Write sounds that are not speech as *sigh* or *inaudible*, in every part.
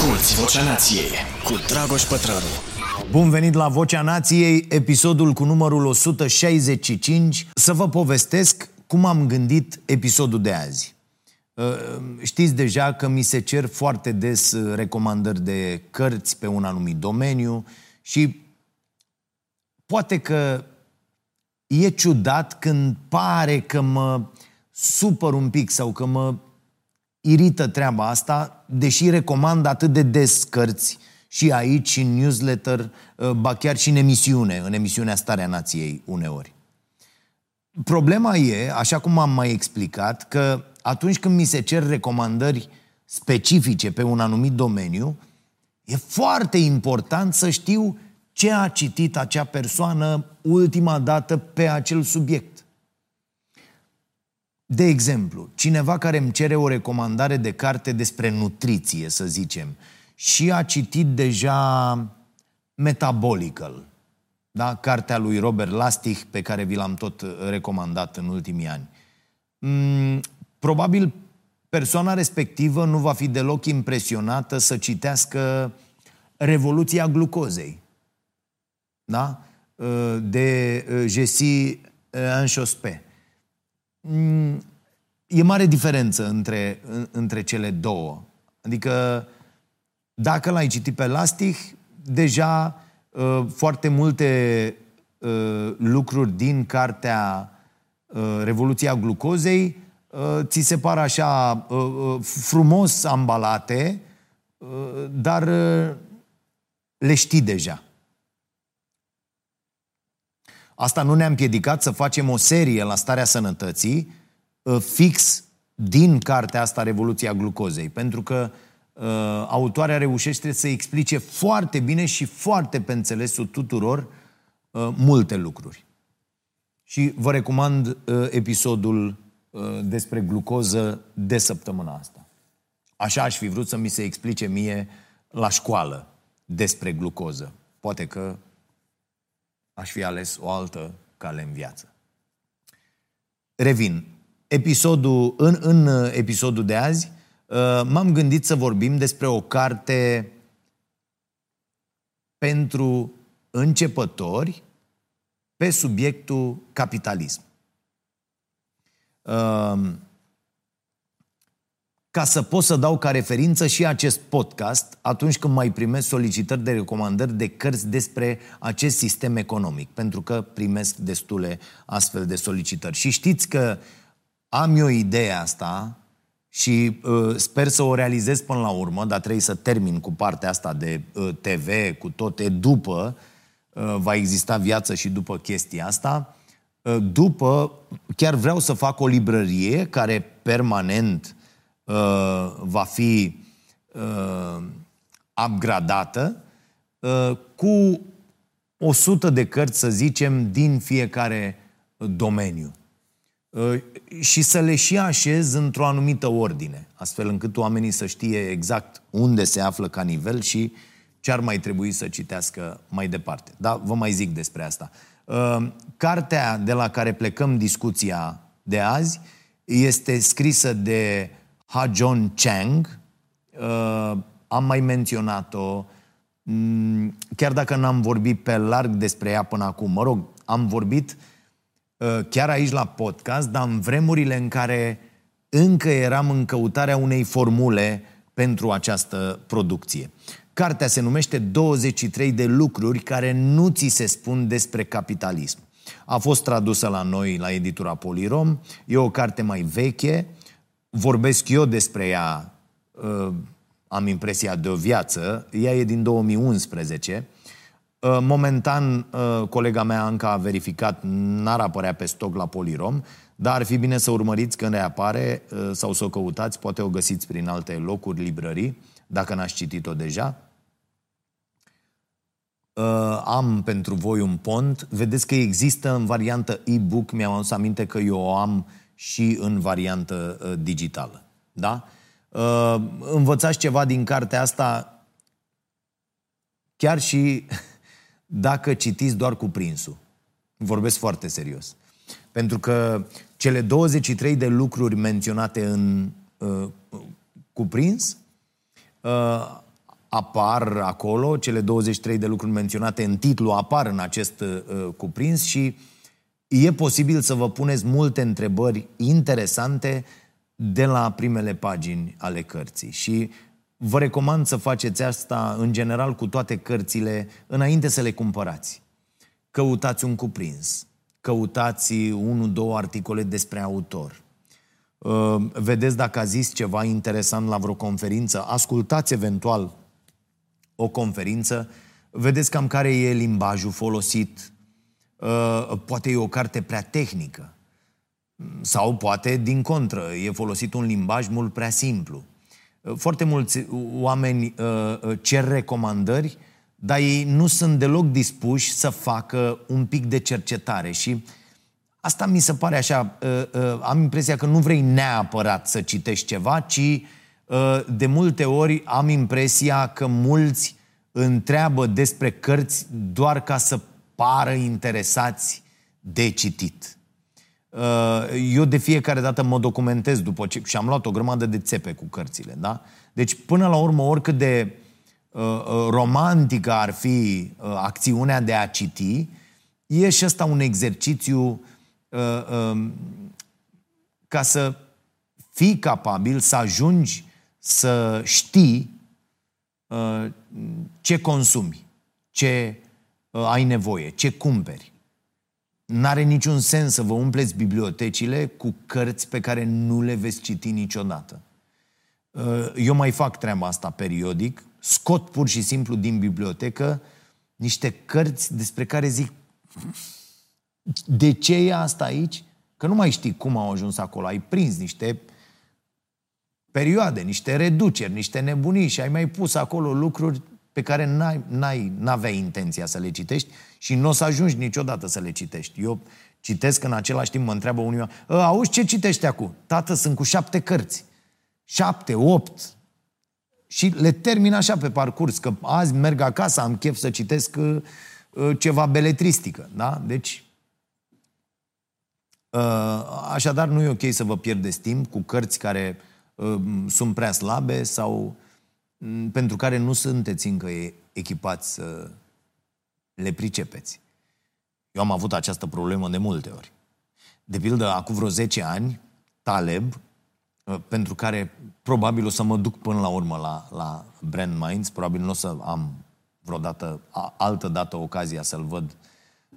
Asculți Vocea Nației cu Dragoș Pătrălu. Bun venit la Vocea Nației, episodul cu numărul 165. Să vă povestesc cum am gândit episodul de azi. Uh, Știți deja că mi se cer foarte des uh, recomandări de cărți pe un anumit domeniu și poate că e ciudat când pare că mă supăr un pic sau că mă irită treaba asta, deși recomand atât de des cărți și aici, și în newsletter, uh, ba chiar și în emisiune, în emisiunea Starea Nației uneori. Problema e, așa cum am mai explicat, că atunci când mi se cer recomandări specifice pe un anumit domeniu, e foarte important să știu ce a citit acea persoană ultima dată pe acel subiect. De exemplu, cineva care îmi cere o recomandare de carte despre nutriție, să zicem, și a citit deja Metabolical, da? cartea lui Robert Lastig, pe care vi l-am tot recomandat în ultimii ani. Mm, probabil persoana respectivă nu va fi deloc impresionată să citească Revoluția glucozei, da? de Jessie Anchospe. Mm, e mare diferență între, între cele două. Adică, dacă l-ai citit pe Lastig, deja uh, foarte multe uh, lucruri din cartea uh, Revoluția glucozei ți se par așa frumos ambalate, dar le știi deja. Asta nu ne-a împiedicat să facem o serie la starea sănătății uh, fix din cartea asta Revoluția glucozei, pentru că uh, autoarea reușește să explice foarte bine și foarte pe înțelesul tuturor uh, multe lucruri. Și vă recomand uh, episodul uh, despre glucoză de săptămâna asta. Așa aș fi vrut să mi se explice mie la școală despre glucoză. Poate că aș fi ales o altă cale în viață. Revin. Episodul, în, în episodul de azi uh, m-am gândit să vorbim despre o carte pentru începători pe subiectul capitalism. Uh, ca să pot să dau ca referință și acest podcast atunci când mai primesc solicitări de recomandări de cărți despre acest sistem economic, pentru că primesc destule astfel de solicitări. Și știți că am eu ideea asta și uh, sper să o realizez până la urmă, dar trebuie să termin cu partea asta de uh, TV, cu toate, după uh, va exista viață și după chestia asta. Uh, după, chiar vreau să fac o librărie care permanent uh, va fi uh, upgradată uh, cu 100 de cărți, să zicem, din fiecare domeniu. Uh, și să le și așez într-o anumită ordine, astfel încât oamenii să știe exact unde se află ca nivel și ce ar mai trebui să citească mai departe. Da, vă mai zic despre asta. Uh, cartea de la care plecăm discuția de azi este scrisă de Ha John Chang, uh, am mai menționat-o, mm, chiar dacă n-am vorbit pe larg despre ea până acum, mă rog, am vorbit uh, chiar aici la podcast, dar în vremurile în care încă eram în căutarea unei formule pentru această producție. Cartea se numește 23 de lucruri care nu ți se spun despre capitalism. A fost tradusă la noi la editura Polirom, e o carte mai veche, vorbesc eu despre ea, uh, am impresia de o viață, ea e din 2011. Uh, momentan, uh, colega mea Anca a verificat, n-ar apărea pe stoc la Polirom, dar ar fi bine să urmăriți când reapare sau să o căutați, poate o găsiți prin alte locuri, librării, dacă n-ați citit-o deja. Am pentru voi un pont. Vedeți că există în variantă e-book, mi-am adus aminte că eu o am și în variantă uh, digitală. Da? Uh, învățați ceva din cartea asta chiar și *laughs* dacă citiți doar cuprinsul. Vorbesc foarte serios. Pentru că cele 23 de lucruri menționate în uh, cuprins uh, apar acolo, cele 23 de lucruri menționate în titlu apar în acest uh, cuprins și e posibil să vă puneți multe întrebări interesante de la primele pagini ale cărții. Și vă recomand să faceți asta în general cu toate cărțile înainte să le cumpărați. Căutați un cuprins, căutați unul, două articole despre autor, uh, vedeți dacă a zis ceva interesant la vreo conferință, ascultați eventual o conferință, vedeți cam care e limbajul folosit, uh, poate e o carte prea tehnică sau poate din contră, e folosit un limbaj mult prea simplu. Uh, foarte mulți oameni cer recomandări dar ei nu sunt deloc dispuși să facă un pic de cercetare și asta mi se pare așa, uh, uh, am impresia că nu vrei neapărat să citești ceva, ci uh, de multe ori am impresia că mulți întreabă despre cărți doar ca să pară interesați de citit. Eu de fiecare dată mă documentez după ce... și am luat o grămadă de țepe cu cărțile, da? Deci, până la urmă, oricât de Uh, uh, romantică ar fi uh, acțiunea de a citi, e și ăsta un exercițiu um, ca să fii capabil să ajungi să știi ce consumi, ce ai nevoie, ce cumperi. N-are niciun sens să vă umpleți bibliotecile cu cărți pe care nu le veți citi niciodată. Eu mai fac treaba asta periodic, scot pur și simplu din bibliotecă niște cărți despre care zic de ce e asta aici? Că nu mai știi cum au ajuns acolo. Ai prins niște perioade, niște reduceri, niște nebunii și ai mai pus acolo lucruri pe care n-ai, n-ai, n-aveai intenția să le citești și nu o să ajungi niciodată să le citești. Eu citesc în același timp, mă întreabă unii ă, auzi ce citești acum? Tată, sunt cu șapte cărți. Șapte, opt, și le termin așa pe parcurs, că azi merg acasă, am chef să citesc uh, uh, ceva beletristică, da? Deci, uh, așadar nu e ok să vă pierdeți timp cu cărți care uh, sunt prea slabe sau uh, pentru care nu sunteți încă echipați să le pricepeți. Eu am avut această problemă de multe ori. De pildă, acum vreo 10 ani, Taleb Uh, pentru care probabil o să mă duc până la urmă la, la Brand Minds, probabil nu o să am vreodată, altă dată ocazia să-l văd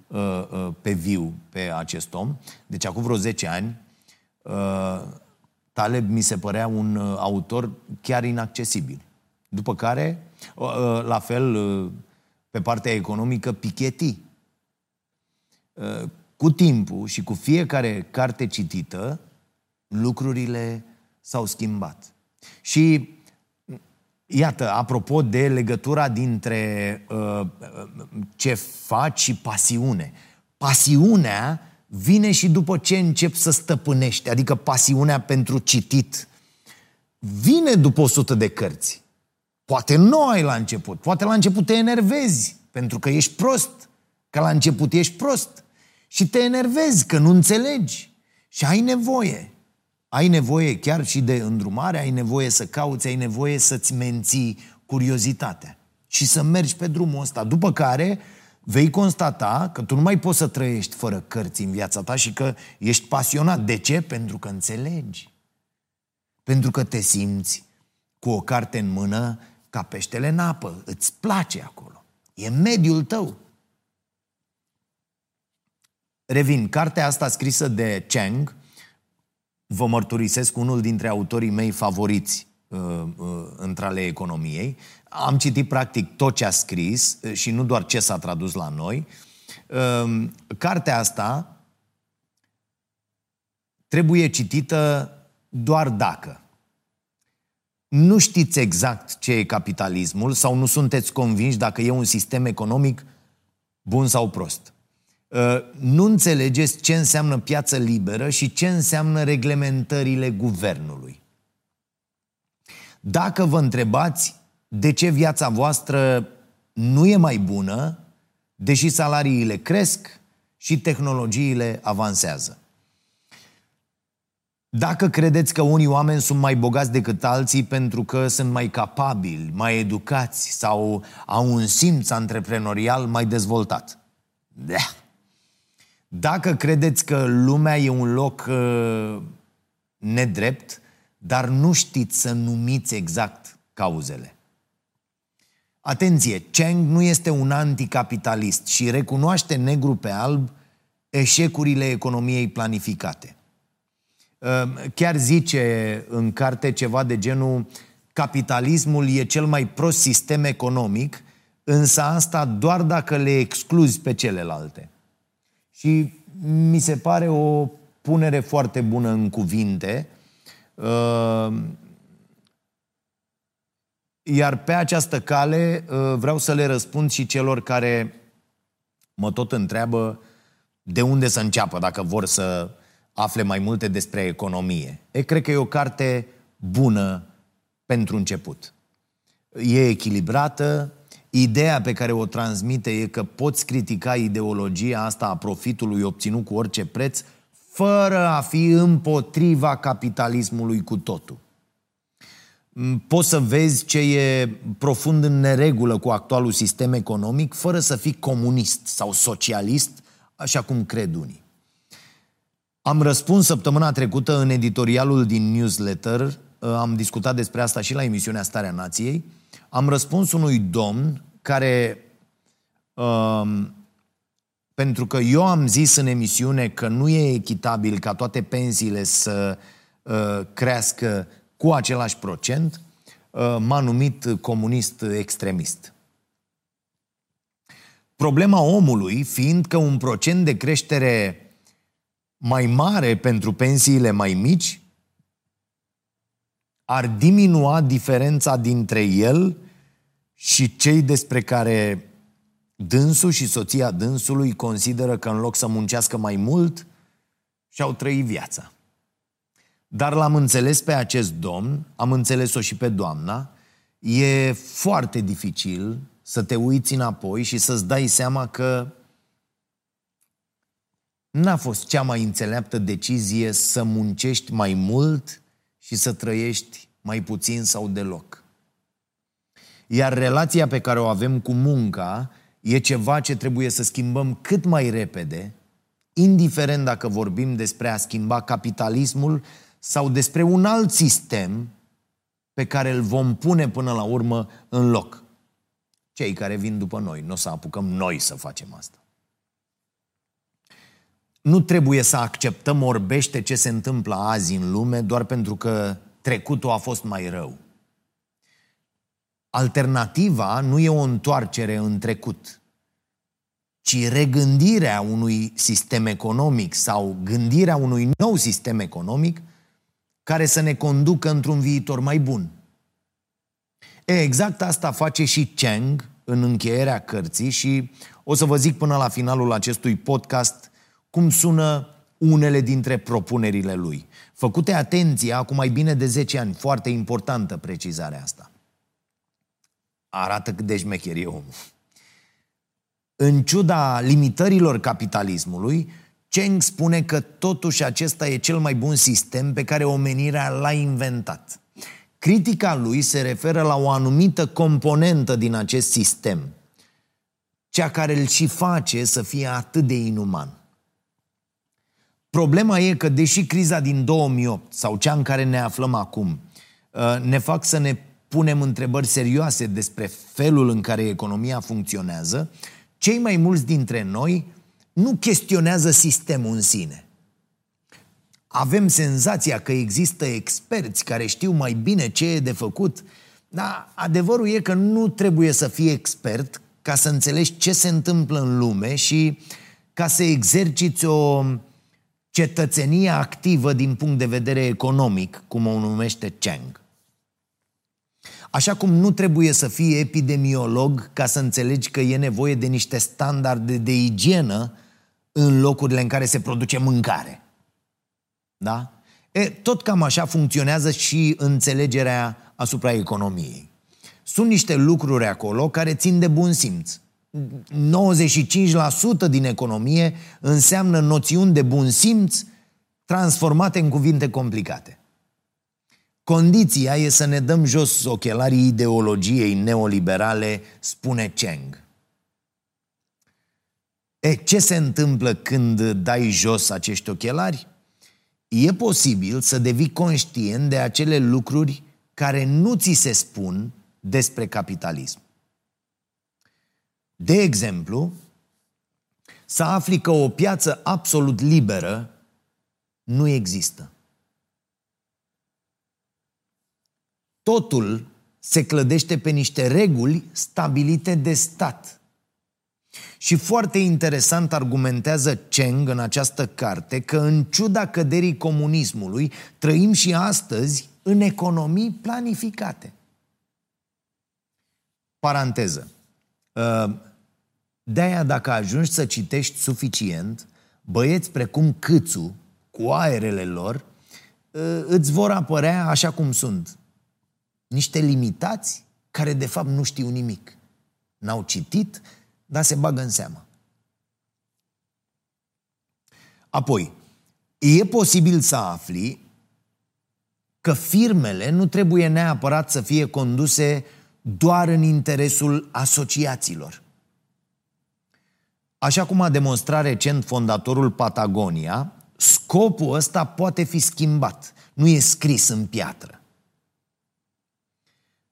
uh, uh, pe viu pe acest om. Deci acum vreo 10 ani, uh, Taleb mi se părea un uh, autor chiar inaccesibil. După care, uh, uh, la fel, uh, pe partea economică, Piketty. Uh, cu timpul și cu fiecare carte citită, lucrurile s-au schimbat. Și iată, apropo de legătura dintre uh, ce faci și pasiune. Pasiunea vine și după ce începi să stăpânești, adică pasiunea pentru citit. Vine după 100 de cărți. Poate nu ai la început, poate la început te enervezi pentru că ești prost, că la început ești prost și te enervezi că nu înțelegi și ai nevoie ai nevoie chiar și de îndrumare, ai nevoie să cauți, ai nevoie să-ți menții curiozitatea și să mergi pe drumul ăsta. După care vei constata că tu nu mai poți să trăiești fără cărți în viața ta și că ești pasionat. De ce? Pentru că înțelegi. Pentru că te simți cu o carte în mână ca peștele în apă. Îți place acolo. E mediul tău. Revin, cartea asta scrisă de Cheng vă mărturisesc unul dintre autorii mei favoriți uh, uh, între ale economiei. Am citit practic tot ce a scris uh, și nu doar ce s-a tradus la noi. Uh, cartea asta trebuie citită doar dacă nu știți exact ce e capitalismul sau nu sunteți convinși dacă e un sistem economic bun sau prost. Uh, nu înțelegeți ce înseamnă piață liberă și ce înseamnă reglementările guvernului. Dacă vă întrebați de ce viața voastră nu e mai bună, deși salariile cresc și tehnologiile avansează. Dacă credeți că unii oameni sunt mai bogați decât alții pentru că sunt mai capabili, mai educați sau au un simț antreprenorial mai dezvoltat. Da. Dacă credeți că lumea e un loc uh, nedrept, dar nu știți să numiți exact cauzele. Atenție, Cheng nu este un anticapitalist și recunoaște negru pe alb eșecurile economiei planificate. Ehm, chiar zice în carte ceva de genul capitalismul e cel mai prost sistem economic, însă asta doar dacă le excluzi pe celelalte. Și mi se pare o punere foarte bună în cuvinte. Ehm, iar pe această cale ehm, vreau să le răspund și celor care mă tot întreabă de unde să înceapă dacă vor să afle mai multe despre economie. E, cred că e o carte bună pentru început. E echilibrată, ideea pe care o transmite e că poți critica ideologia asta a profitului obținut cu orice preț, fără a fi împotriva capitalismului cu totul. Poți să vezi ce e profund în neregulă cu actualul sistem economic, fără să fii comunist sau socialist, așa cum cred unii. Am răspuns săptămâna trecută în editorialul din newsletter, uh, am discutat despre asta și la emisiunea Starea Nației, am răspuns unui domn care, um, pentru că eu am zis în emisiune că nu e echitabil ca toate pensiile să uh, crească cu același procent, uh, m-a numit comunist extremist. Problema omului fiind că un procent de creștere mai mare pentru pensiile mai mici ar diminua diferența dintre el și cei despre care dânsul și soția dânsului consideră că în loc să muncească mai mult, și-au trăit viața. Dar l-am înțeles pe acest domn, am înțeles-o și pe doamna, e foarte dificil să te uiți înapoi și să-ți dai seama că n-a fost cea mai înțeleaptă decizie să muncești mai mult și să trăiești mai puțin sau deloc. Iar relația pe care o avem cu munca e ceva ce trebuie să schimbăm cât mai repede, indiferent dacă vorbim despre a schimba capitalismul sau despre un alt sistem pe care îl vom pune până la urmă în loc. Cei care vin după noi, nu o să apucăm noi să facem asta. Nu trebuie să acceptăm orbește ce se întâmplă azi în lume doar pentru că trecutul a fost mai rău. Alternativa nu e o întoarcere în trecut, ci regândirea unui sistem economic sau gândirea unui nou sistem economic care să ne conducă într-un viitor mai bun. E, exact asta face și Cheng în încheierea cărții și o să vă zic până la finalul acestui podcast cum sună unele dintre propunerile lui. Făcute atenția acum mai bine de 10 ani, foarte importantă precizarea asta. Arată cât de șmecher e omul. În ciuda limitărilor capitalismului, Cheng spune că totuși acesta e cel mai bun sistem pe care omenirea l-a inventat. Critica lui se referă la o anumită componentă din acest sistem, cea care îl și face să fie atât de inuman. Problema e că, deși criza din 2008 sau cea în care ne aflăm acum uh, ne fac să ne punem întrebări serioase despre felul în care economia funcționează, cei mai mulți dintre noi nu chestionează sistemul în sine. Avem senzația că există experți care știu mai bine ce e de făcut, dar adevărul e că nu trebuie să fii expert ca să înțelegi ce se întâmplă în lume și ca să exerciți o cetățenie activă din punct de vedere economic, cum o numește Cheng. Așa cum nu trebuie să fii epidemiolog ca să înțelegi că e nevoie de niște standarde de igienă în locurile în care se produce mâncare. Da? E, tot cam așa funcționează și înțelegerea asupra economiei. Sunt niște lucruri acolo care țin de bun simț. 95% din economie înseamnă noțiuni de bun simț transformate în cuvinte complicate. Condiția e să ne dăm jos ochelarii ideologiei neoliberale, spune Cheng. E, ce se întâmplă când dai jos acești ochelari? E posibil să devii conștient de acele lucruri care nu ți se spun despre capitalism. De exemplu, să afli că o piață absolut liberă nu există. Totul se clădește pe niște reguli stabilite de stat. Și foarte interesant argumentează Cheng în această carte că în ciuda căderii comunismului trăim și astăzi în economii planificate. Paranteză. Uh, de-aia dacă ajungi să citești suficient, băieți precum Câțu, cu aerele lor, uh, îți vor apărea așa cum sunt. Niște limitați care de fapt nu știu nimic. N-au citit, dar se bagă în seamă. Apoi, e posibil să afli că firmele nu trebuie neapărat să fie conduse doar în interesul asociațiilor. Așa cum a demonstrat recent fondatorul Patagonia, scopul ăsta poate fi schimbat. Nu e scris în piatră.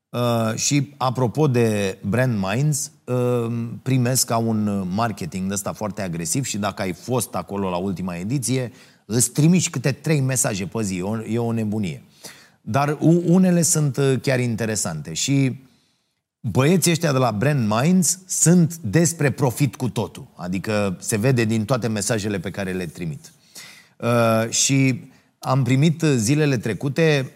Uh, și apropo de brand minds, uh, primesc ca un marketing de ăsta foarte agresiv și dacă ai fost acolo la ultima ediție, îți trimiși câte trei mesaje pe zi. E o, e o nebunie. Dar unele sunt uh, chiar interesante și băieții ăștia de la Brand Minds sunt despre profit cu totul. Adică se vede din toate mesajele pe care le trimit. Uh, și am primit zilele trecute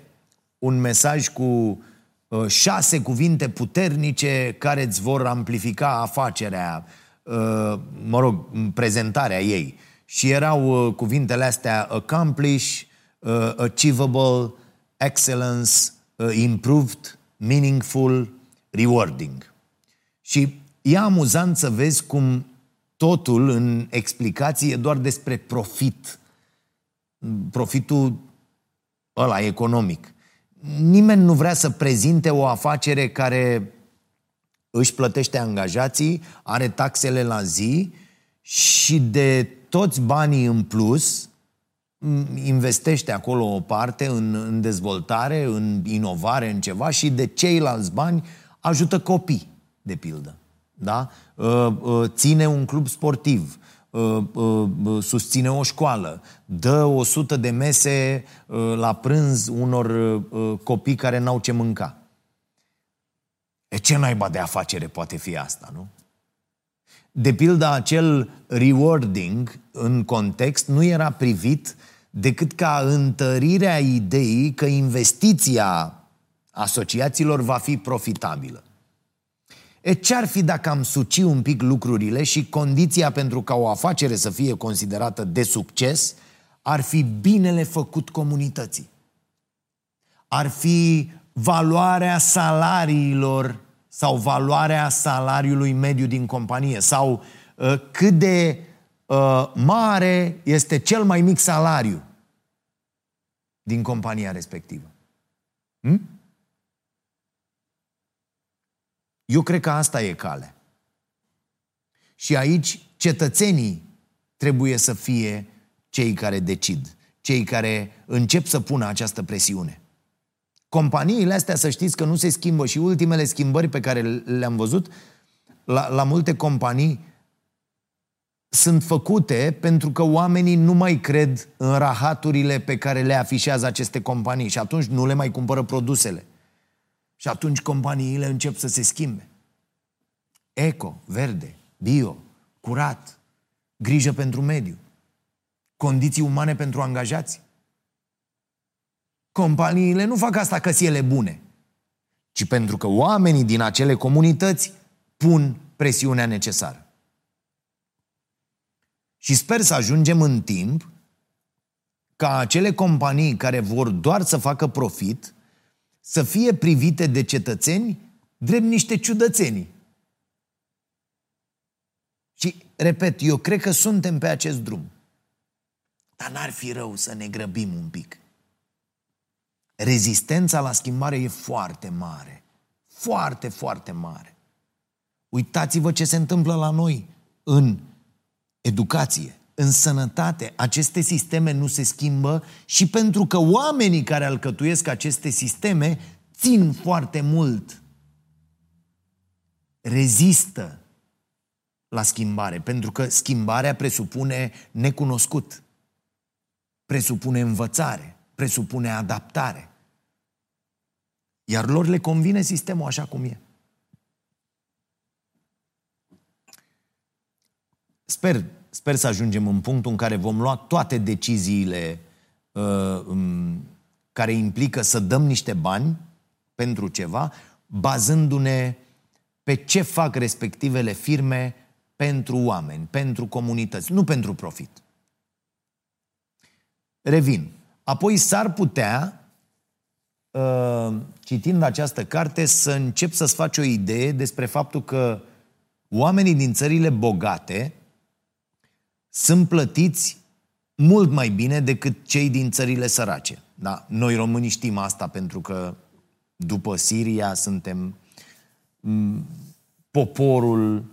un mesaj cu uh, șase cuvinte puternice care îți vor amplifica afacerea, uh, mă rog, prezentarea ei. Și erau uh, cuvintele astea accomplish, uh, achievable, excellence, uh, improved, meaningful, rewarding. Și e amuzant să vezi cum totul în explicație e doar despre profit. Profitul ăla economic. Nimeni nu vrea să prezinte o afacere care își plătește angajații, are taxele la zi și de toți banii în plus investește acolo o parte în, în dezvoltare, în inovare, în ceva și de ceilalți bani ajută copii, de pildă. Da? Uh, uh, ține un club sportiv, uh, susține o școală, dă 100 de mese la prânz unor copii care n-au ce mânca. E ce naiba de afacere poate fi asta, nu? De pildă, acel rewarding în context nu era privit decât ca întărirea ideii că investiția asociațiilor va fi profitabilă. E ce-ar fi dacă am suci un pic lucrurile și condiția pentru ca o afacere să fie considerată de succes ar fi binele făcut comunității. Ar fi valoarea salariilor sau valoarea salariului mediu din companie sau uh, cât de uh, mare este cel mai mic salariu din compania respectivă. Hm? Eu cred că asta e cale. Și aici cetățenii trebuie să fie cei care decid, cei care încep să pună această presiune. Companiile astea, să știți că nu se schimbă și ultimele schimbări pe care le-am văzut la, la multe companii sunt făcute pentru că oamenii nu mai cred în rahaturile pe care le afișează aceste companii și atunci nu le mai cumpără produsele. Și atunci companiile încep să se schimbe. Eco, verde, bio, curat, grijă pentru mediu, condiții umane pentru angajați. Companiile nu fac asta că ele bune, ci pentru că oamenii din acele comunități pun presiunea necesară. Și sper să ajungem în timp ca acele companii care vor doar să facă profit să fie privite de cetățeni drept niște ciudățenii. Și, repet, eu cred că suntem pe acest drum. Dar n-ar fi rău să ne grăbim un pic. Rezistența la schimbare e foarte mare. Foarte, foarte mare. Uitați-vă ce se întâmplă la noi în educație, în sănătate. Aceste sisteme nu se schimbă și pentru că oamenii care alcătuiesc aceste sisteme țin foarte mult. Rezistă la schimbare, pentru că schimbarea presupune necunoscut, presupune învățare, presupune adaptare. Iar lor le convine sistemul așa cum e. Sper, sper să ajungem în punctul în care vom lua toate deciziile uh, um, care implică să dăm niște bani pentru ceva, bazându-ne pe ce fac respectivele firme pentru oameni, pentru comunități, nu pentru profit. Revin. Apoi s-ar putea, uh, citind această carte, să încep să-ți faci o idee despre faptul că oamenii din țările bogate sunt plătiți mult mai bine decât cei din țările sărace. Da, noi românii știm asta pentru că după Siria suntem poporul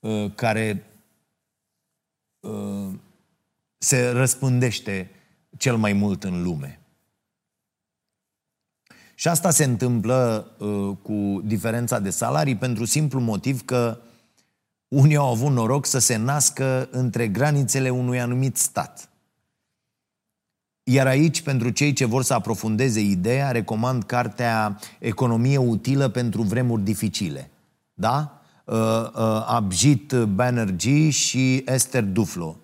uh, care uh, se răspândește cel mai mult în lume. Și asta se întâmplă uh, cu diferența de salarii pentru simplu motiv că unii au avut noroc să se nască între granițele unui anumit stat. Iar aici, pentru cei ce vor să aprofundeze ideea, recomand cartea Economie utilă pentru vremuri dificile. Da? Uh, uh, Abjit Banerjee și Esther Duflo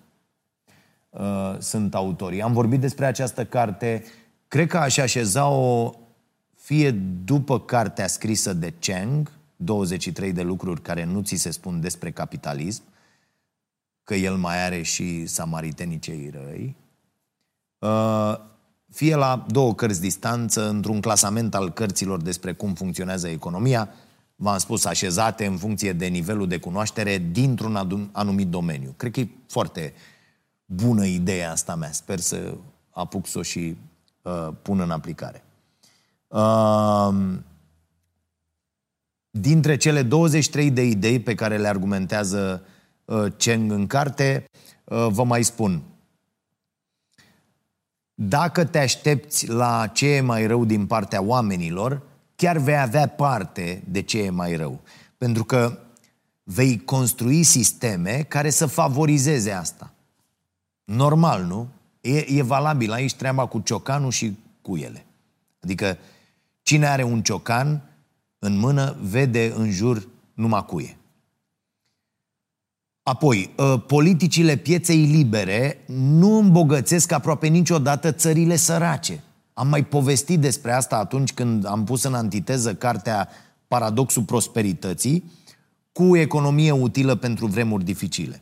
uh, sunt autorii. Am vorbit despre această carte. Cred că aș așeza-o fie după cartea scrisă de Cheng, 23 de lucruri care nu ți se spun despre capitalism, că el mai are și samaritenii cei răi, uh, fie la două cărți distanță, într-un clasament al cărților despre cum funcționează economia, v-am spus, așezate în funcție de nivelul de cunoaștere dintr-un anumit domeniu. Cred că e foarte bună ideea asta mea. Sper să apuc să o și uh, pun în aplicare. Uh, dintre cele 23 de idei pe care le argumentează uh, Cheng în carte, uh, vă mai spun. Dacă te aștepți la ce e mai rău din partea oamenilor, chiar vei avea parte de ce e mai rău. Pentru că vei construi sisteme care să favorizeze asta. Normal, nu? E, e valabil aici treaba cu ciocanul și cu ele. Adică cine are un ciocan în mână vede în jur numai cuie. Apoi, ă, politicile pieței libere nu îmbogățesc aproape niciodată țările sărace. Am mai povestit despre asta atunci când am pus în antiteză cartea Paradoxul Prosperității cu economie utilă pentru vremuri dificile.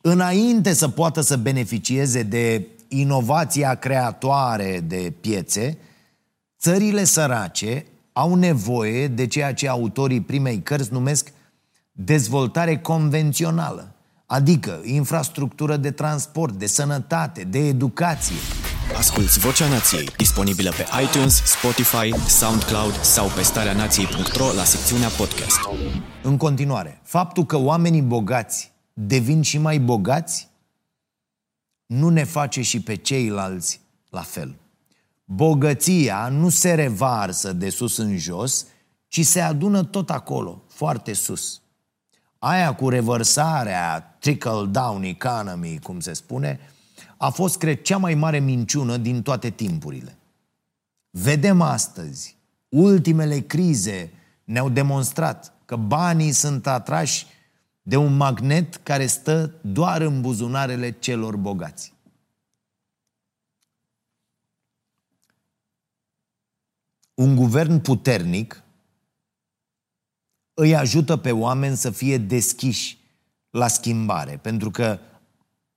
Înainte să poată să beneficieze de inovația creatoare de piețe, țările sărace au nevoie de ceea ce autorii primei cărți numesc dezvoltare convențională, adică infrastructură de transport, de sănătate, de educație. Asculți Vocea Nației, disponibilă pe iTunes, Spotify, SoundCloud sau pe starea nației.ro la secțiunea podcast. În continuare, faptul că oamenii bogați devin și mai bogați nu ne face și pe ceilalți la fel. Bogăția nu se revarsă de sus în jos, ci se adună tot acolo, foarte sus. Aia cu revărsarea, trickle-down economy, cum se spune, a fost, cred, cea mai mare minciună din toate timpurile. Vedem astăzi, ultimele crize ne-au demonstrat că banii sunt atrași de un magnet care stă doar în buzunarele celor bogați. Un guvern puternic îi ajută pe oameni să fie deschiși la schimbare, pentru că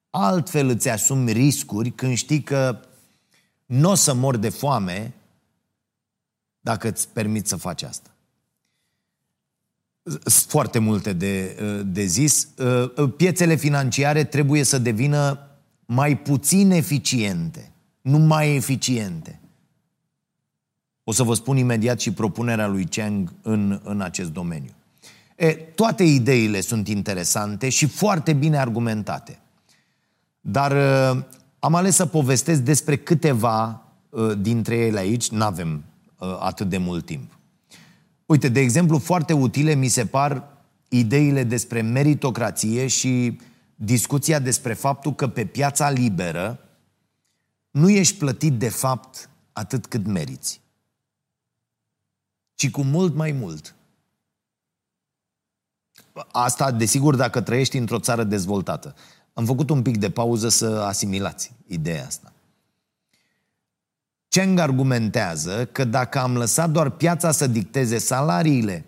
altfel îți asumi riscuri când știi că nu o să mor de foame dacă îți permiți să faci asta. Sunt foarte multe de, de zis. Piețele financiare trebuie să devină mai puțin eficiente, nu mai eficiente. O să vă spun imediat și propunerea lui Cheng în, în acest domeniu. E, toate ideile sunt interesante și foarte bine argumentate. Dar uh, am ales să povestesc despre câteva uh, dintre ele aici, nu avem uh, atât de mult timp. Uite, de exemplu, foarte utile mi se par ideile despre meritocrație și discuția despre faptul că pe piața liberă nu ești plătit de fapt atât cât meriți, ci cu mult mai mult. Asta, desigur, dacă trăiești într-o țară dezvoltată. Am făcut un pic de pauză să asimilați ideea asta. Cheng argumentează că dacă am lăsat doar piața să dicteze salariile,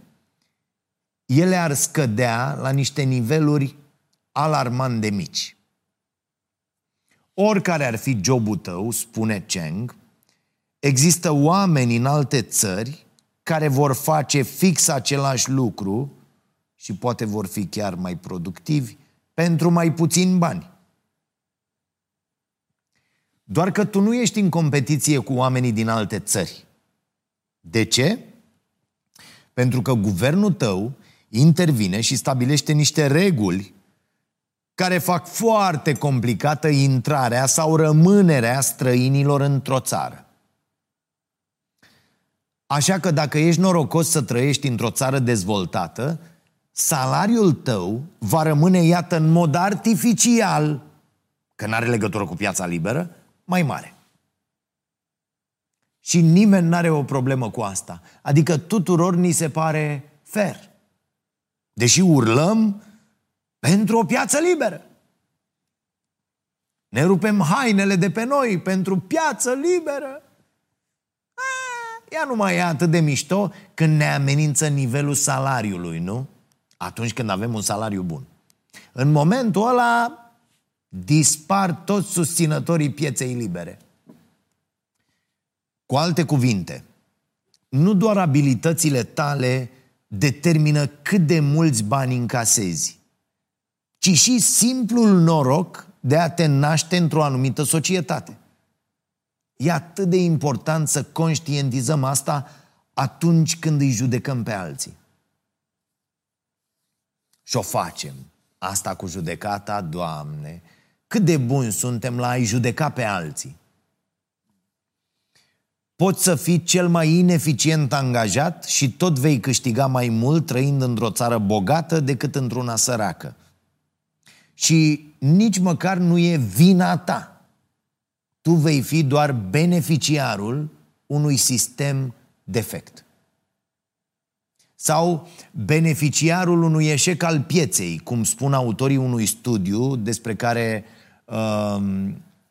ele ar scădea la niște niveluri alarmant de mici. Oricare ar fi jobul tău, spune Cheng, există oameni în alte țări care vor face fix același lucru și poate vor fi chiar mai productivi pentru mai puțin bani. Doar că tu nu ești în competiție cu oamenii din alte țări. De ce? Pentru că guvernul tău intervine și stabilește niște reguli care fac foarte complicată intrarea sau rămânerea străinilor într-o țară. Așa că dacă ești norocos să trăiești într-o țară dezvoltată, salariul tău va rămâne, iată, în mod artificial, că nu are legătură cu piața liberă, mai mare. Și nimeni nu are o problemă cu asta. Adică tuturor ni se pare fair. Deși urlăm pentru o piață liberă. Ne rupem hainele de pe noi pentru piață liberă. A, ea nu mai e atât de mișto când ne amenință nivelul salariului, nu? Atunci când avem un salariu bun. În momentul ăla dispar toți susținătorii pieței libere. Cu alte cuvinte, nu doar abilitățile tale determină cât de mulți bani încasezi, ci și simplul noroc de a te naște într-o anumită societate. E atât de important să conștientizăm asta atunci când îi judecăm pe alții. Și o facem. Asta cu judecata, Doamne, cât de buni suntem la a-i judeca pe alții. Poți să fii cel mai ineficient angajat și tot vei câștiga mai mult trăind într-o țară bogată decât într-una săracă. Și nici măcar nu e vina ta. Tu vei fi doar beneficiarul unui sistem defect. Sau beneficiarul unui eșec al pieței, cum spun autorii unui studiu despre care uh,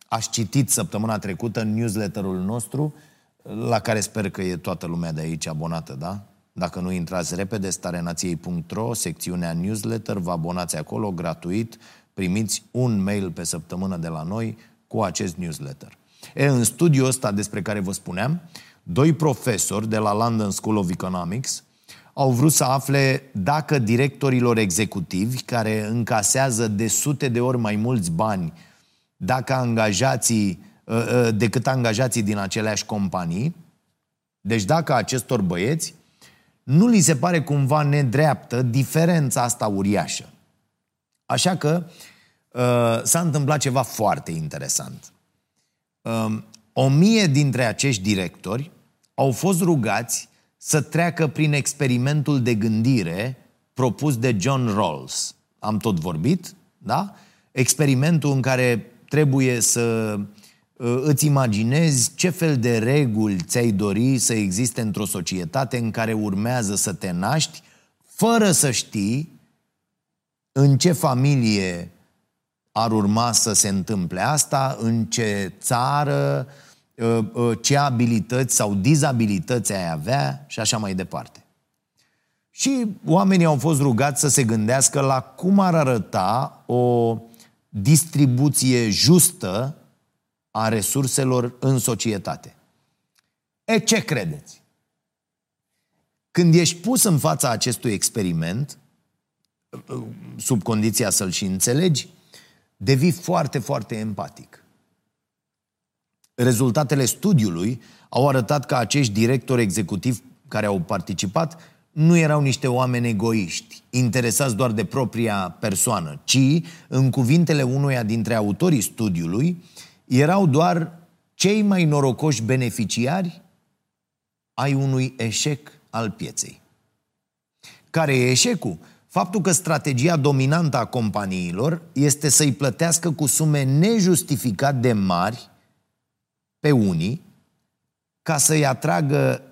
aș citit săptămâna trecută în newsletterul nostru, la care sper că e toată lumea de aici abonată, da? Dacă nu intrați repede, starenației.ro, secțiunea newsletter, vă abonați acolo gratuit, primiți un mail pe săptămână de la noi cu acest newsletter. E, în studiul ăsta despre care vă spuneam, doi profesori de la London School of Economics au vrut să afle dacă directorilor executivi care încasează de sute de ori mai mulți bani dacă angajații, ă, ă, decât angajații din aceleași companii, deci dacă acestor băieți nu li se pare cumva nedreaptă diferența asta uriașă. Așa că uh, s-a întâmplat ceva foarte interesant. Uh, o mie dintre acești directori au fost rugați să treacă prin experimentul de gândire propus de John Rawls. Am tot vorbit, da? Experimentul în care trebuie să uh, îți imaginezi ce fel de reguli ți-ai dori să existe într-o societate în care urmează să te naști, fără să știi în ce familie ar urma să se întâmple asta, în ce țară, uh, uh, ce abilități sau dizabilități ai avea și așa mai departe. Și oamenii au fost rugați să se gândească la cum ar arăta o distribuție justă a resurselor în societate. E, ce credeți? Când ești pus în fața acestui experiment, sub condiția să-l și înțelegi, devii foarte, foarte empatic. Rezultatele studiului au arătat că acești directori executivi care au participat nu erau niște oameni egoiști, interesați doar de propria persoană, ci, în cuvintele unuia dintre autorii studiului, erau doar cei mai norocoși beneficiari ai unui eșec al pieței. Care e eșecul? Faptul că strategia dominantă a companiilor este să-i plătească cu sume nejustificat de mari pe unii ca să-i atragă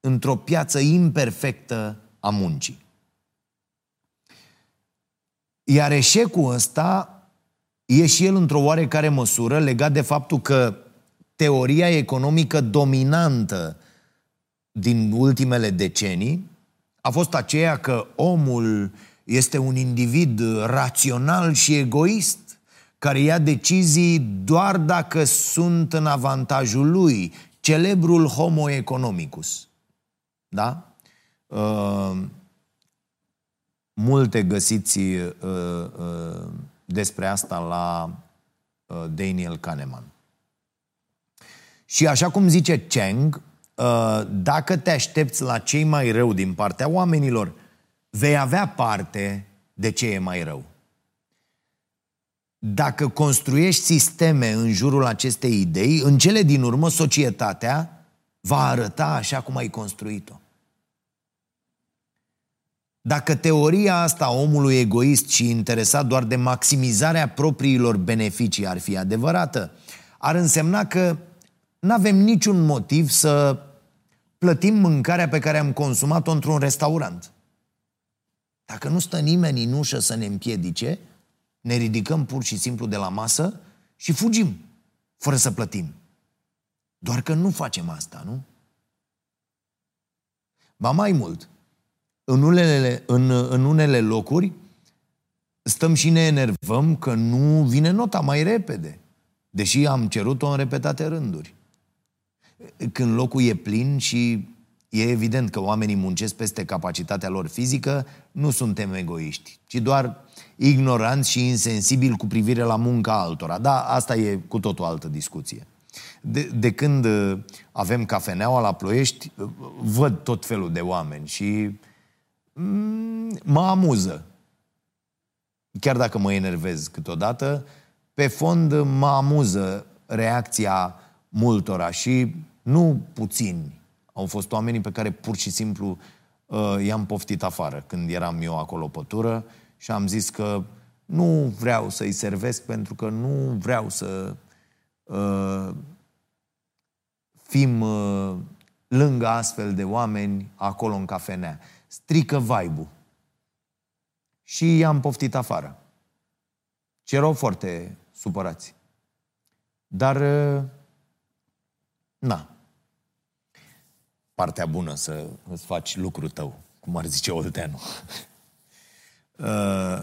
într-o piață imperfectă a muncii. Iar eșecul ăsta e și el într-o oarecare măsură legat de faptul că teoria economică dominantă din ultimele decenii a fost aceea că omul este un individ rațional și egoist care ia decizii doar dacă sunt în avantajul lui, celebrul homo economicus. Da? Uh, multe găsiți uh, uh, despre asta la uh, Daniel Kahneman. Și așa cum zice Cheng, uh, dacă te aștepți la cei mai rău din partea oamenilor, vei avea parte de ce e mai rău. Dacă construiești sisteme în jurul acestei idei, în cele din urmă societatea va arăta așa cum ai construit-o. Dacă teoria asta a omului egoist și interesat doar de maximizarea propriilor beneficii ar fi adevărată, ar însemna că nu avem niciun motiv să plătim mâncarea pe care am consumat-o într-un restaurant. Dacă nu stă nimeni în ușă să ne împiedice, ne ridicăm pur și simplu de la masă și fugim, fără să plătim. Doar că nu facem asta, nu? Ba mai mult, în unele, în, în unele locuri stăm și ne enervăm că nu vine nota mai repede, deși am cerut-o în repetate rânduri. Când locul e plin și e evident că oamenii muncesc peste capacitatea lor fizică, nu suntem egoiști, ci doar ignoranți și insensibili cu privire la munca altora. Da, asta e cu tot o altă discuție. De, de când avem cafeneaua la Ploiești, văd tot felul de oameni și Mm, mă amuză. Chiar dacă mă enervez câteodată, pe fond mă amuză reacția multora și nu puțini. Au fost oamenii pe care pur și simplu uh, i-am poftit afară când eram eu acolo pe tură și am zis că nu vreau să-i servesc pentru că nu vreau să uh, fim uh, lângă astfel de oameni acolo în cafenea strică vibe Și i-am poftit afară. Și erau foarte supărați. Dar, uh, na, partea bună să îți faci lucrul tău, cum ar zice Olteanu. Uh,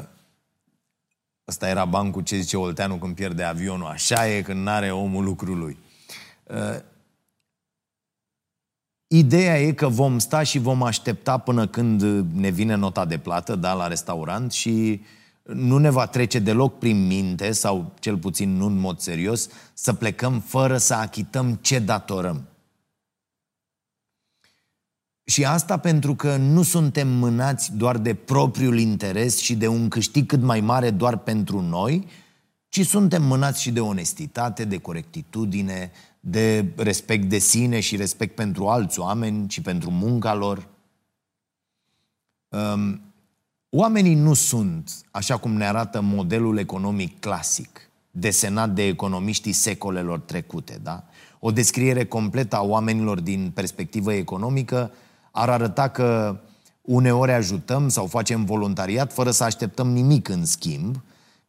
ăsta era bancul ce zice Olteanu când pierde avionul. Așa e când n-are omul lucrul lui. Uh, Ideea e că vom sta și vom aștepta până când ne vine nota de plată, da, la restaurant și nu ne va trece deloc prin minte, sau cel puțin nu în mod serios, să plecăm fără să achităm ce datorăm. Și asta pentru că nu suntem mânați doar de propriul interes și de un câștig cât mai mare doar pentru noi, ci suntem mânați și de onestitate, de corectitudine, de respect de sine și respect pentru alți oameni și pentru munca lor. Um, oamenii nu sunt, așa cum ne arată modelul economic clasic, desenat de economiștii secolelor trecute, da? O descriere completă a oamenilor din perspectivă economică ar arăta că uneori ajutăm sau facem voluntariat fără să așteptăm nimic în schimb,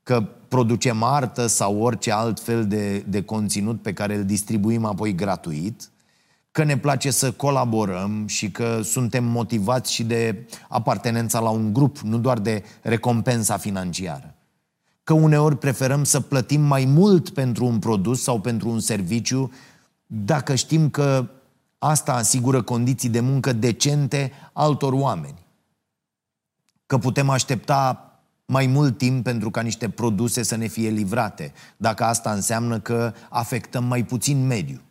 că producem artă sau orice alt fel de, de conținut pe care îl distribuim apoi gratuit, că ne place să colaborăm și că suntem motivați și de apartenența la un grup, nu doar de recompensa financiară. Că uneori preferăm să plătim mai mult pentru un produs sau pentru un serviciu dacă știm că asta asigură condiții de muncă decente altor oameni. Că putem aștepta mai mult timp pentru ca niște produse să ne fie livrate, dacă asta înseamnă că afectăm mai puțin mediul.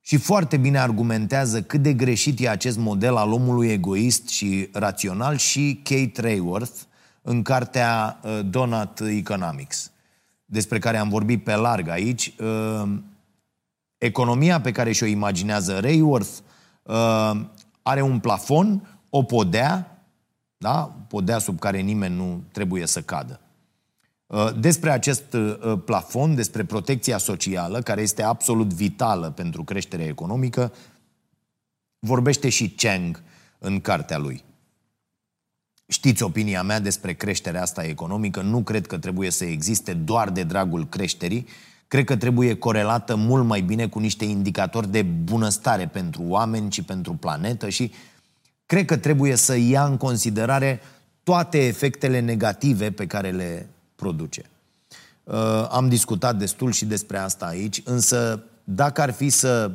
Și foarte bine argumentează cât de greșit e acest model al omului egoist și rațional și Kate Rayworth în cartea uh, Donut Economics, despre care am vorbit pe larg aici. Uh, economia pe care și-o imaginează Rayworth uh, are un plafon, o podea, da? podea sub care nimeni nu trebuie să cadă. Uh, despre acest uh, plafon, despre protecția socială, care este absolut vitală pentru creșterea economică, vorbește și Cheng în cartea lui. Știți opinia mea despre creșterea asta economică, nu cred că trebuie să existe doar de dragul creșterii, cred că trebuie corelată mult mai bine cu niște indicatori de bunăstare pentru oameni și pentru planetă și cred că trebuie să ia în considerare toate efectele negative pe care le produce. Uh, am discutat destul și despre asta aici, însă dacă ar fi să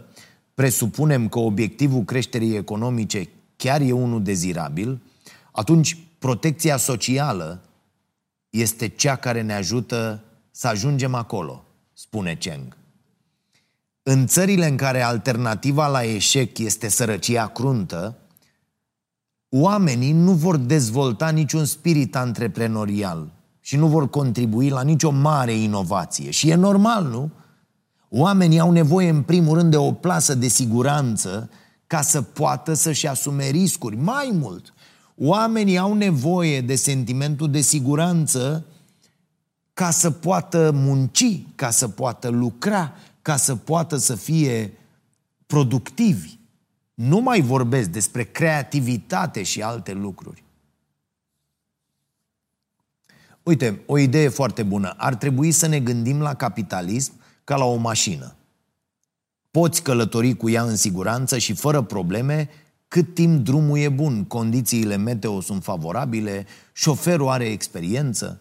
presupunem că obiectivul creșterii economice chiar e unul dezirabil, atunci protecția socială este cea care ne ajută să ajungem acolo, spune Cheng. În țările în care alternativa la eșec este sărăcia cruntă, oamenii nu vor dezvolta niciun spirit antreprenorial și nu vor contribui la nicio mare inovație. Și e normal, nu? Oamenii au nevoie, în primul rând, de o plasă de siguranță ca să poată să-și asume riscuri. Mai mult, oamenii au nevoie de sentimentul de siguranță ca să poată munci, ca să poată lucra, ca să poată să fie productivi. Nu mai vorbesc despre creativitate și alte lucruri. Uite, o idee foarte bună. Ar trebui să ne gândim la capitalism ca la o mașină. Poți călători cu ea în siguranță și fără probleme cât timp drumul e bun, condițiile meteo sunt favorabile, șoferul are experiență.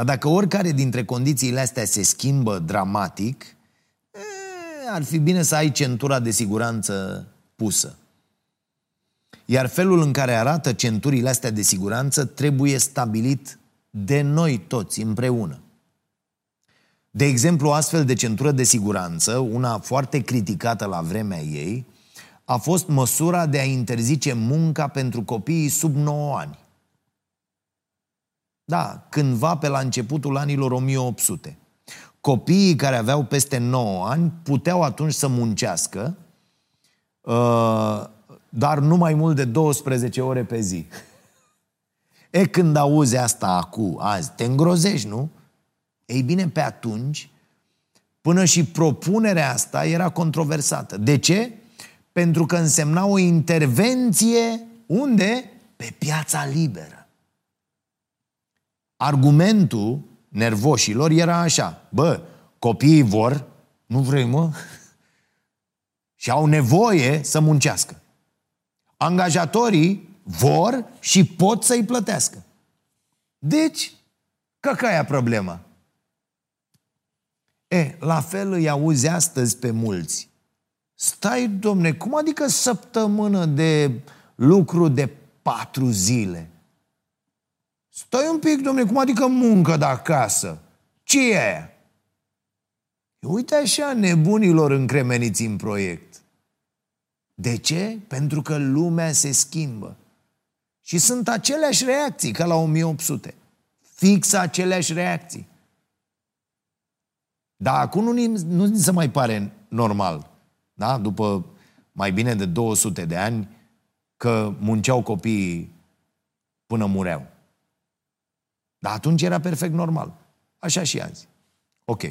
Dar dacă oricare dintre condițiile astea se schimbă dramatic, e, ar fi bine să ai centura de siguranță pusă. Iar felul în care arată centurile astea de siguranță trebuie stabilit de noi toți împreună. De exemplu, o astfel de centură de siguranță, una foarte criticată la vremea ei, a fost măsura de a interzice munca pentru copiii sub 9 ani. Da, cândva pe la începutul anilor 1800. Copiii care aveau peste 9 ani puteau atunci să muncească, uh, dar nu mai mult de 12 ore pe zi. E, când auzi asta acum, azi, te îngrozești, nu? Ei bine, pe atunci, până și propunerea asta era controversată. De ce? Pentru că însemna o intervenție unde? Pe piața liberă. Argumentul nervoșilor era așa, bă, copiii vor, nu vrei, mă? Și au nevoie să muncească. Angajatorii vor și pot să-i plătească. Deci, căcaia problema. E, la fel îi auzi astăzi pe mulți. Stai, domne, cum adică săptămână de lucru de patru zile? Stai un pic, domne, cum adică muncă de acasă? Ce e aia? Uite așa nebunilor încremeniți în proiect. De ce? Pentru că lumea se schimbă. Și sunt aceleași reacții ca la 1800. Fix aceleași reacții. Dar acum nu, nu ni se mai pare normal, da? după mai bine de 200 de ani, că munceau copiii până mureau. Dar atunci era perfect normal. Așa și azi. Ok.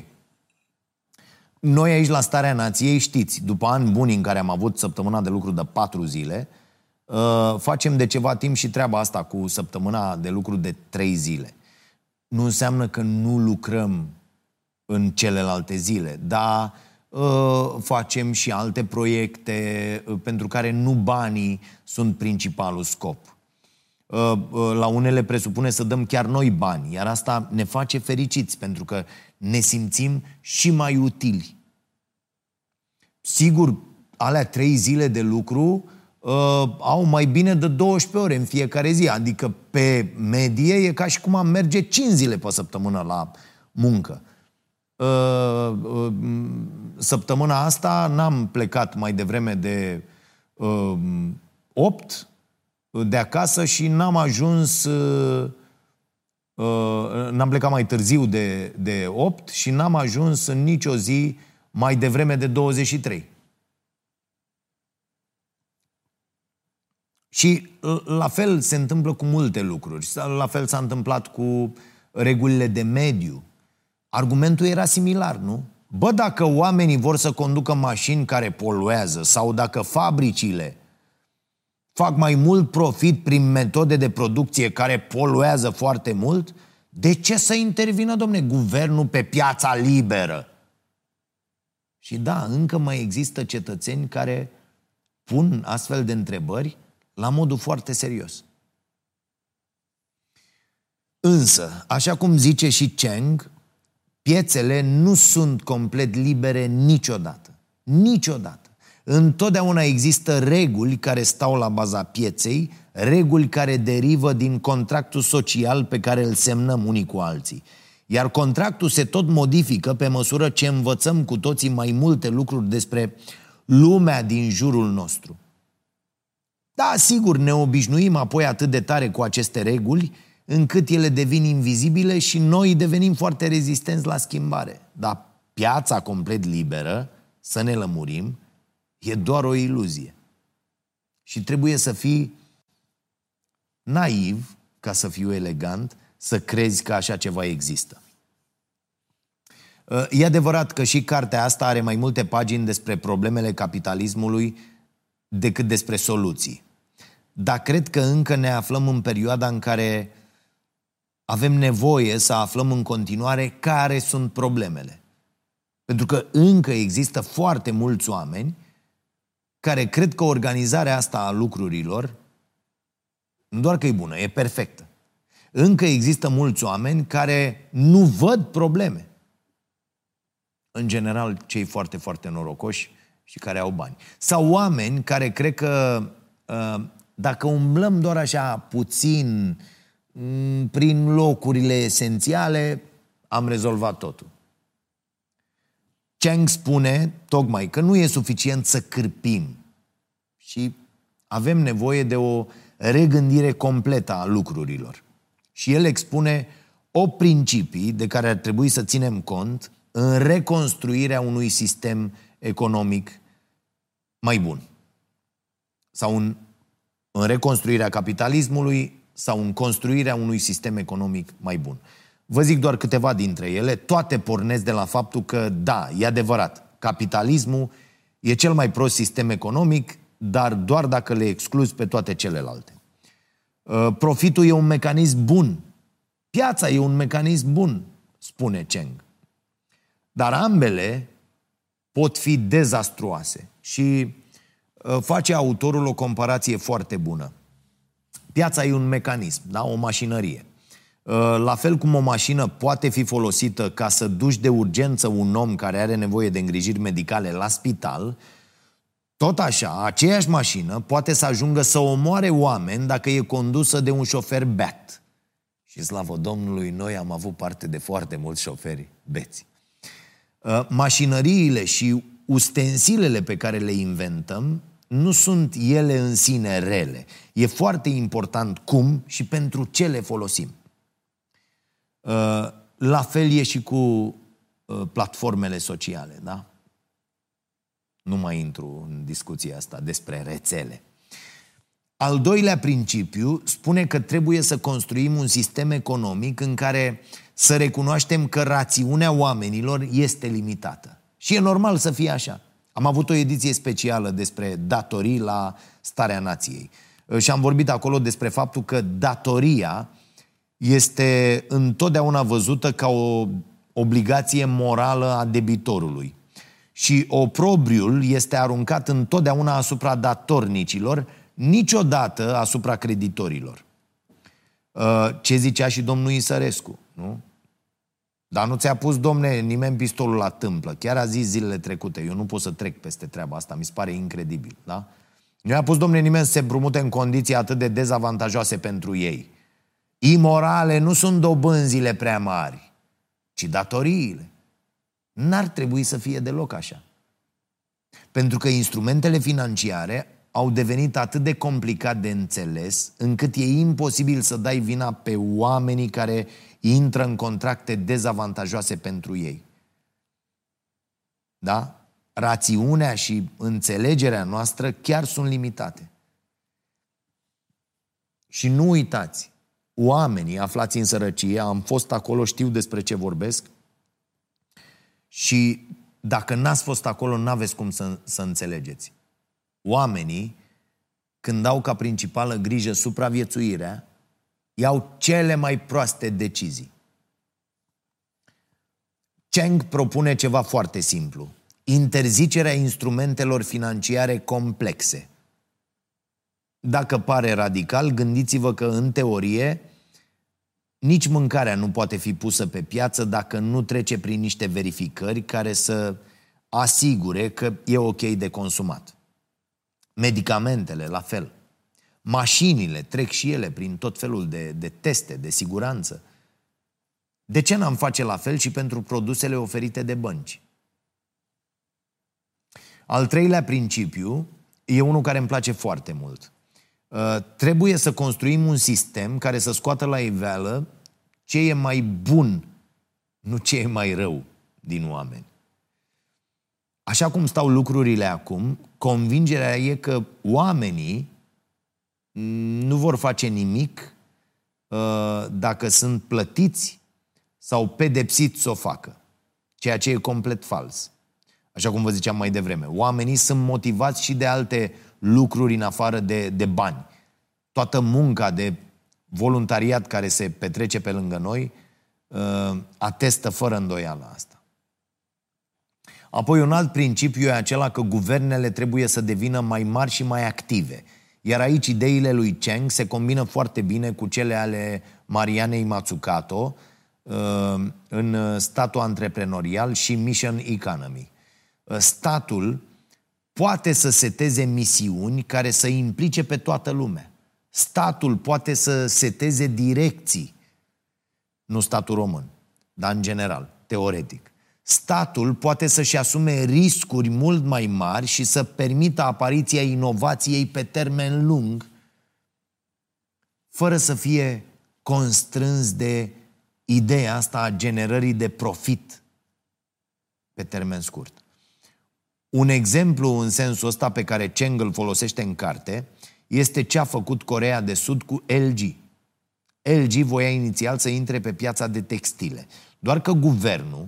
Noi aici la Starea Nației știți, după ani buni în care am avut săptămâna de lucru de patru zile, Uh, facem de ceva timp și treaba asta cu săptămâna de lucru de trei zile. Nu înseamnă că nu lucrăm în celelalte zile, dar uh, facem și alte proiecte uh, pentru care nu banii sunt principalul scop. La unele presupune să dăm chiar noi bani, iar asta ne face fericiți pentru că ne simțim și mai utili. Sigur, alea trei zile de lucru uh, au mai bine de 12 ore în fiecare zi. Adică pe medie e ca și cum am merge 5 zile pe săptămână la muncă. Uh, uh, săptămâna asta n-am plecat mai devreme de uh, 8 de acasă și n-am ajuns uh, uh, n-am plecat mai târziu de, de 8 și n-am ajuns în nicio zi mai devreme de 23. Și uh, la fel se întâmplă cu multe lucruri. La fel s-a întâmplat cu regulile de mediu. Argumentul era similar, nu? Bă, dacă oamenii vor să conducă mașini care poluează sau dacă fabricile fac mai mult profit prin metode de producție care poluează foarte mult, de ce să intervină, domne, guvernul pe piața liberă? Și da, încă mai există cetățeni care pun astfel de întrebări la modul foarte serios. Însă, așa cum zice și Cheng, piețele nu sunt complet libere niciodată. Niciodată. Întotdeauna există reguli care stau la baza pieței, reguli care derivă din contractul social pe care îl semnăm unii cu alții. Iar contractul se tot modifică pe măsură ce învățăm cu toții mai multe lucruri despre lumea din jurul nostru. Da, sigur, ne obișnuim apoi atât de tare cu aceste reguli, încât ele devin invizibile și noi devenim foarte rezistenți la schimbare. Dar piața complet liberă, să ne lămurim, e doar o iluzie. Și trebuie să fii naiv, ca să fiu elegant, să crezi că așa ceva există. E adevărat că și cartea asta are mai multe pagini despre problemele capitalismului decât despre soluții. Dar cred că încă ne aflăm în perioada în care avem nevoie să aflăm în continuare care sunt problemele. Pentru că încă există foarte mulți oameni care cred că organizarea asta a lucrurilor nu doar că e bună, e perfectă. Încă există mulți oameni care nu văd probleme. În general, cei foarte, foarte norocoși și care au bani. Sau oameni care cred că uh, dacă umblăm doar așa puțin mm, prin locurile esențiale, am rezolvat totul. Cheng spune tocmai că nu e suficient să cârpim și avem nevoie de o regândire completă a lucrurilor. Și el expune o principii de care ar trebui să ținem cont în reconstruirea unui sistem economic mai bun. Sau în în reconstruirea capitalismului sau în construirea unui sistem economic mai bun. Vă zic doar câteva dintre ele, toate pornesc de la faptul că, da, e adevărat, capitalismul e cel mai prost sistem economic, dar doar dacă le excluzi pe toate celelalte. Uh, profitul e un mecanism bun. Piața e un mecanism bun, spune Cheng. Dar ambele pot fi dezastruoase și Uh, face autorul o comparație foarte bună. Piața e un mecanism, da? o mașinărie. Uh, la fel cum o mașină poate fi folosită ca să duci de urgență un om care are nevoie de îngrijiri medicale la spital, tot așa, aceeași mașină poate să ajungă să omoare oameni dacă e condusă de un șofer beat. Și slavă Domnului, noi am avut parte de foarte mulți șoferi beți. Uh, mașinăriile și ustensilele pe care le inventăm nu sunt ele în sine rele. E foarte important cum și pentru ce le folosim. Uh, la fel e și cu uh, platformele sociale, da? Nu mai intru în discuția asta despre rețele. Al doilea principiu spune că trebuie să construim un sistem economic în care să recunoaștem că rațiunea oamenilor este limitată. Și e normal să fie așa. Am avut o ediție specială despre datorii la starea nației. Și am vorbit acolo despre faptul că datoria este întotdeauna văzută ca o obligație morală a debitorului. Și oprobriul este aruncat întotdeauna asupra datornicilor, niciodată asupra creditorilor. Ce zicea și domnul Isărescu, nu? Dar nu ți-a pus, domne, nimeni pistolul la tâmplă. Chiar a zis zilele trecute. Eu nu pot să trec peste treaba asta. Mi se pare incredibil, da? Nu a pus, domnule, nimeni să se împrumute în condiții atât de dezavantajoase pentru ei. Imorale nu sunt dobânzile prea mari, ci datoriile. N-ar trebui să fie deloc așa. Pentru că instrumentele financiare au devenit atât de complicat de înțeles, încât e imposibil să dai vina pe oamenii care intră în contracte dezavantajoase pentru ei. Da? Rațiunea și înțelegerea noastră chiar sunt limitate. Și nu uitați, oamenii aflați în sărăcie, am fost acolo, știu despre ce vorbesc, și dacă n-ați fost acolo, n-aveți cum să, să înțelegeți. Oamenii, când au ca principală grijă supraviețuirea, iau cele mai proaste decizii. Cheng propune ceva foarte simplu. Interzicerea instrumentelor financiare complexe. Dacă pare radical, gândiți-vă că, în teorie, nici mâncarea nu poate fi pusă pe piață dacă nu trece prin niște verificări care să asigure că e ok de consumat. Medicamentele, la fel. Mașinile trec și ele prin tot felul de, de teste, de siguranță. De ce n-am face la fel și pentru produsele oferite de bănci? Al treilea principiu e unul care îmi place foarte mult. Uh, trebuie să construim un sistem care să scoată la iveală ce e mai bun, nu ce e mai rău din oameni. Așa cum stau lucrurile acum, convingerea e că oamenii nu vor face nimic uh, dacă sunt plătiți sau pedepsiți să o facă. Ceea ce e complet fals. Așa cum vă ziceam mai devreme. Oamenii sunt motivați și de alte lucruri în afară de, de bani. Toată munca de voluntariat care se petrece pe lângă noi uh, atestă fără îndoială asta. Apoi un alt principiu e acela că guvernele trebuie să devină mai mari și mai active. Iar aici ideile lui Cheng se combină foarte bine cu cele ale Marianei Matsukato uh, în statul antreprenorial și Mission Economy. Uh, statul poate să seteze misiuni care să implice pe toată lumea. Statul poate să seteze direcții. Nu statul român, dar în general, teoretic. Statul poate să-și asume riscuri mult mai mari și să permită apariția inovației pe termen lung, fără să fie constrâns de ideea asta a generării de profit pe termen scurt. Un exemplu în sensul ăsta pe care Cheng îl folosește în carte este ce a făcut Corea de Sud cu LG. LG voia inițial să intre pe piața de textile. Doar că guvernul,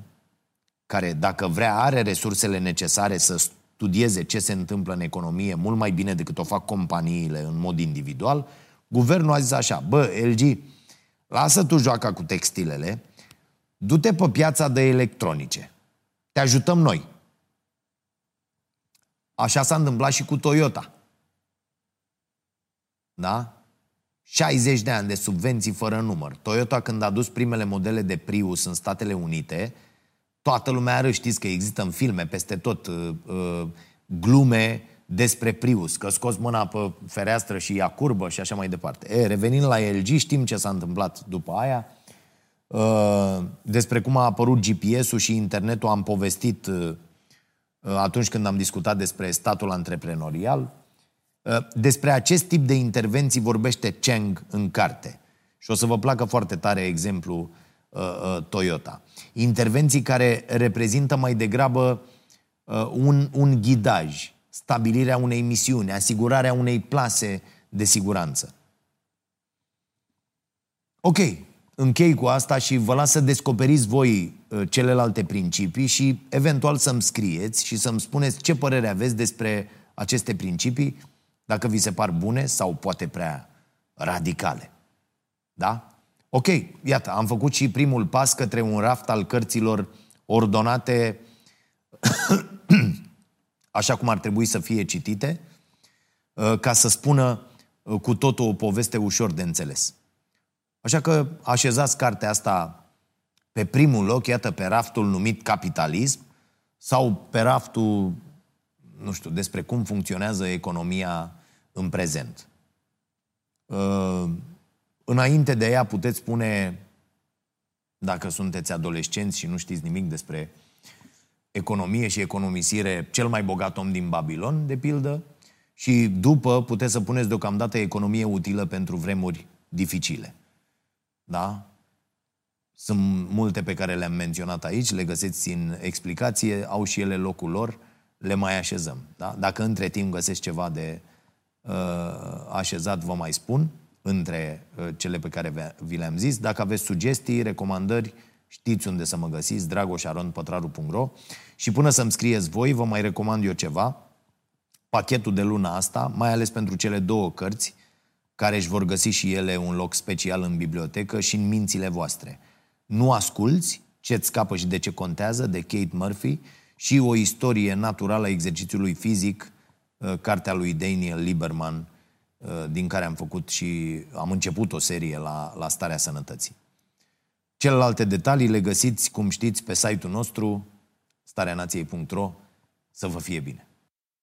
care dacă vrea are resursele necesare să studieze ce se întâmplă în economie mult mai bine decât o fac companiile în mod individual, guvernul a zis așa, bă, LG, lasă tu joaca cu textilele, du-te pe piața de electronice. Te ajutăm noi. Așa s-a întâmplat și cu Toyota. Da? 60 de ani de subvenții fără număr. Toyota când a dus primele modele de Prius în Statele Unite, toată lumea are, știți că există în filme peste tot uh, uh, glume despre Prius, că scos mâna pe fereastră și ia curbă și așa mai departe. E, revenind la LG, știm ce s-a întâmplat după aia. Uh, despre cum a apărut GPS-ul și internetul am povestit uh, atunci când am discutat despre statul antreprenorial. Uh, despre acest tip de intervenții vorbește Cheng în carte. Și o să vă placă foarte tare exemplu uh, uh, Toyota. Intervenții care reprezintă mai degrabă un, un ghidaj, stabilirea unei misiuni, asigurarea unei plase de siguranță. Ok, închei cu asta și vă las să descoperiți voi celelalte principii și eventual să-mi scrieți și să-mi spuneți ce părere aveți despre aceste principii dacă vi se par bune sau poate prea radicale. Da? Ok, iată, am făcut și primul pas către un raft al cărților ordonate *coughs* așa cum ar trebui să fie citite, uh, ca să spună uh, cu totul o poveste ușor de înțeles. Așa că așezați cartea asta pe primul loc, iată, pe raftul numit capitalism, sau pe raftul, nu știu, despre cum funcționează economia în prezent. Uh, înainte de ea puteți spune, dacă sunteți adolescenți și nu știți nimic despre economie și economisire, cel mai bogat om din Babilon, de pildă, și după puteți să puneți deocamdată economie utilă pentru vremuri dificile. Da? Sunt multe pe care le-am menționat aici, le găsiți în explicație, au și ele locul lor, le mai așezăm. Da? Dacă între timp găsești ceva de uh, așezat, vă mai spun, între uh, cele pe care vi le-am zis. Dacă aveți sugestii, recomandări, știți unde să mă găsiți, dragoșaronpătraru.ro și până să-mi scrieți voi, vă mai recomand eu ceva, pachetul de luna asta, mai ales pentru cele două cărți, care își vor găsi și ele un loc special în bibliotecă și în mințile voastre. Nu asculți ce-ți scapă și de ce contează, de Kate Murphy, și o istorie naturală a exercițiului fizic, uh, cartea lui Daniel Lieberman, uh, din care am făcut și am început o serie la, la starea sănătății. Celelalte detalii le găsiți, cum știți, pe site-ul nostru, stareanației.ro. Să vă fie bine!